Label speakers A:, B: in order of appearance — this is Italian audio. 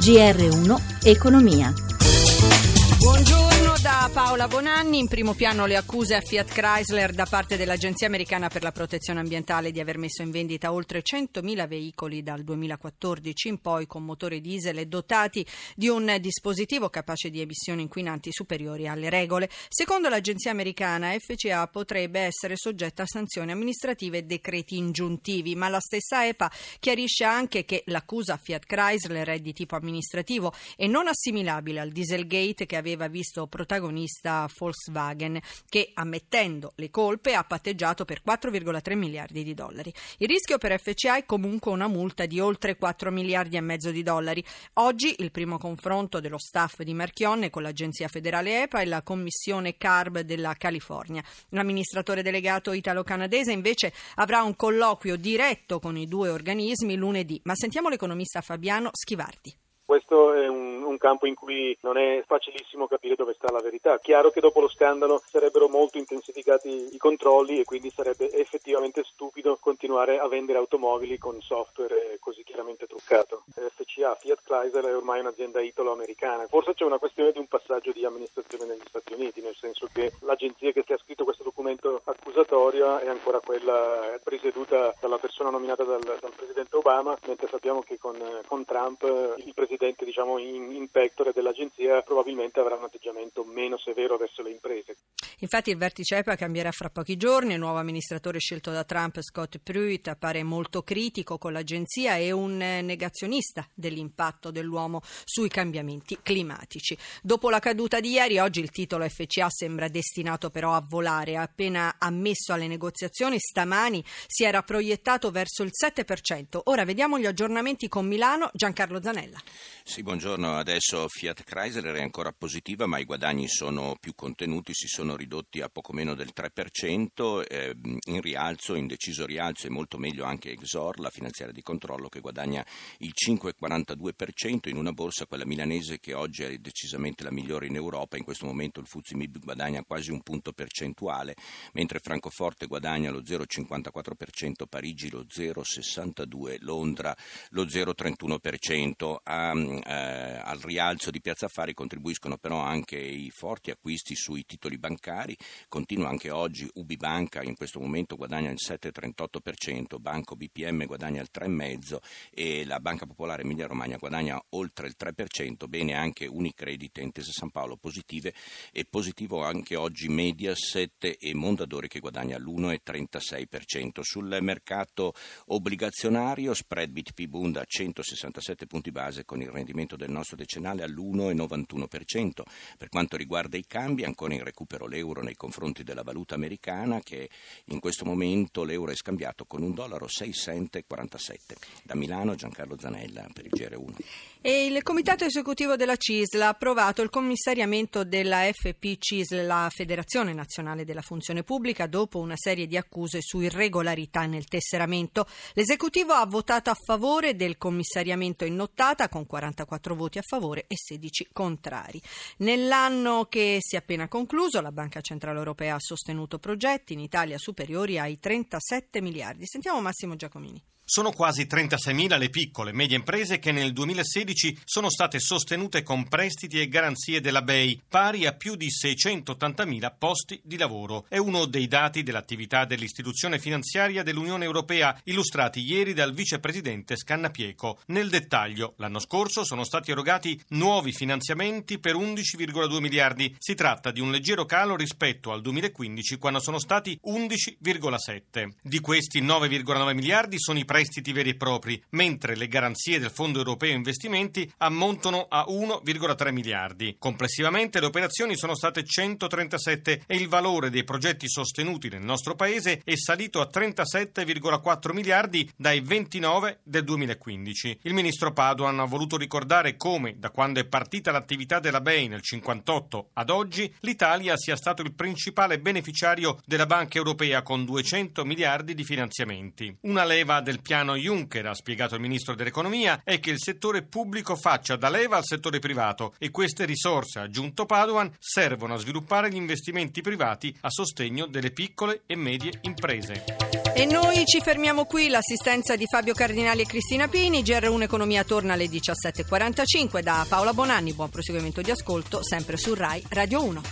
A: GR1 Economia.
B: Paola Bonanni. In primo piano le accuse a Fiat Chrysler da parte dell'Agenzia americana per la protezione ambientale di aver messo in vendita oltre 100.000 veicoli dal 2014 in poi con motori diesel e dotati di un dispositivo capace di emissioni inquinanti superiori alle regole. Secondo l'Agenzia americana, FCA potrebbe essere soggetta a sanzioni amministrative e decreti ingiuntivi, ma la stessa EPA chiarisce anche che l'accusa a Fiat Chrysler è di tipo amministrativo e non assimilabile al Dieselgate che aveva visto protagonista Volkswagen che ammettendo le colpe ha patteggiato per 4,3 miliardi di dollari. Il rischio per FCA è comunque una multa di oltre 4 miliardi e mezzo di dollari. Oggi il primo confronto dello staff di Marchionne con l'Agenzia federale EPA e la Commissione CARB della California. L'amministratore delegato italo-canadese invece avrà un colloquio diretto con i due organismi lunedì. Ma sentiamo l'economista Fabiano Schivardi.
C: Questo è un, un, campo in cui non è facilissimo capire dove sta la verità. Chiaro che dopo lo scandalo sarebbero molto intensificati i controlli e quindi sarebbe effettivamente stupido continuare a vendere automobili con software così chiaramente truccato. FCA, Fiat Chrysler è ormai un'azienda italo-americana. Forse c'è una questione di un passaggio di amministrazione negli Stati Uniti, nel senso che l'agenzia che si ha accusatorio è ancora quella presieduta dalla persona nominata dal, dal Presidente Obama, mentre sappiamo che con, con Trump il Presidente presidente diciamo, in, in pectore dell'agenzia probabilmente avrà un atteggiamento meno severo verso le imprese.
B: Infatti il vertice EPA cambierà fra pochi giorni, il nuovo amministratore scelto da Trump, Scott Pruitt, appare molto critico con l'agenzia e un negazionista dell'impatto dell'uomo sui cambiamenti climatici. Dopo la caduta di ieri, oggi il titolo FCA sembra destinato però a volare. Appena ammesso alle negoziazioni, stamani si era proiettato verso il 7%. Ora vediamo gli aggiornamenti con Milano. Giancarlo Zanella.
D: Sì, buongiorno. Adesso Fiat Chrysler è ancora positiva, ma i guadagni sono più contenuti, si sono ridotti a poco meno del 3%, eh, in rialzo, in deciso rialzo e molto meglio anche Exor, la finanziaria di controllo che guadagna il 5,42% in una borsa, quella milanese che oggi è decisamente la migliore in Europa, in questo momento il Fuzzi Mib guadagna quasi un punto percentuale, mentre Francoforte guadagna lo 0,54%, Parigi lo 0,62%, Londra lo 0,31%. A eh, al rialzo di Piazza Affari contribuiscono però anche i forti acquisti sui titoli bancari. Continua anche oggi Ubi Banca, in questo momento guadagna il 7,38%, Banco BPM guadagna il 3,5% e la Banca Popolare Emilia Romagna guadagna oltre il 3%. Bene anche Unicredit e Intesa San Paolo positive e positivo anche oggi Mediaset e Mondadori che guadagna l'1,36%. Sul mercato obbligazionario spread BTP Bund a 167 punti base con il rendimento del nostro decennale all'1,91%. Per quanto riguarda i cambi, ancora in recupero l'euro nei confronti della valuta americana che in questo momento l'euro è scambiato con un dollaro 6,47. Da Milano Giancarlo Zanella per il GR1.
B: E il comitato esecutivo della CISL ha approvato il commissariamento della FP CISL, la Federazione Nazionale della Funzione Pubblica, dopo una serie di accuse su irregolarità nel tesseramento. L'esecutivo ha votato a favore del commissariamento in nottata con 44 voti a favore e 16 contrari. Nell'anno che si è appena concluso, la Banca Centrale Europea ha sostenuto progetti in Italia superiori ai 37 miliardi. Sentiamo Massimo Giacomini.
E: Sono quasi 36.000 le piccole e medie imprese che nel 2016 sono state sostenute con prestiti e garanzie della BEI, pari a più di 680.000 posti di lavoro. È uno dei dati dell'attività dell'istituzione finanziaria dell'Unione Europea, illustrati ieri dal vicepresidente Scannapieco. Nel dettaglio, l'anno scorso sono stati erogati nuovi finanziamenti per 11,2 miliardi. Si tratta di un leggero calo rispetto al 2015, quando sono stati 11,7. Di questi 9,9 miliardi sono i prestiti veri e propri, mentre le garanzie del Fondo Europeo Investimenti ammontano a 1,3 miliardi. Complessivamente le operazioni sono state 137 e il valore dei progetti sostenuti nel nostro paese è salito a 37,4 miliardi dai 29 del 2015. Il ministro Paduan ha voluto ricordare come, da quando è partita l'attività della BEI nel 58 ad oggi, l'Italia sia stato il principale beneficiario della Banca Europea con 200 miliardi di finanziamenti. Una leva del piano Juncker, ha spiegato il ministro dell'economia, è che il settore pubblico faccia da leva al settore privato e queste risorse, ha aggiunto Paduan, servono a sviluppare gli investimenti privati a sostegno delle piccole e medie imprese.
B: E noi ci fermiamo qui, l'assistenza di Fabio Cardinali e Cristina Pini, GR1 Economia torna alle 17.45 da Paola Bonanni, buon proseguimento di ascolto sempre su RAI Radio 1.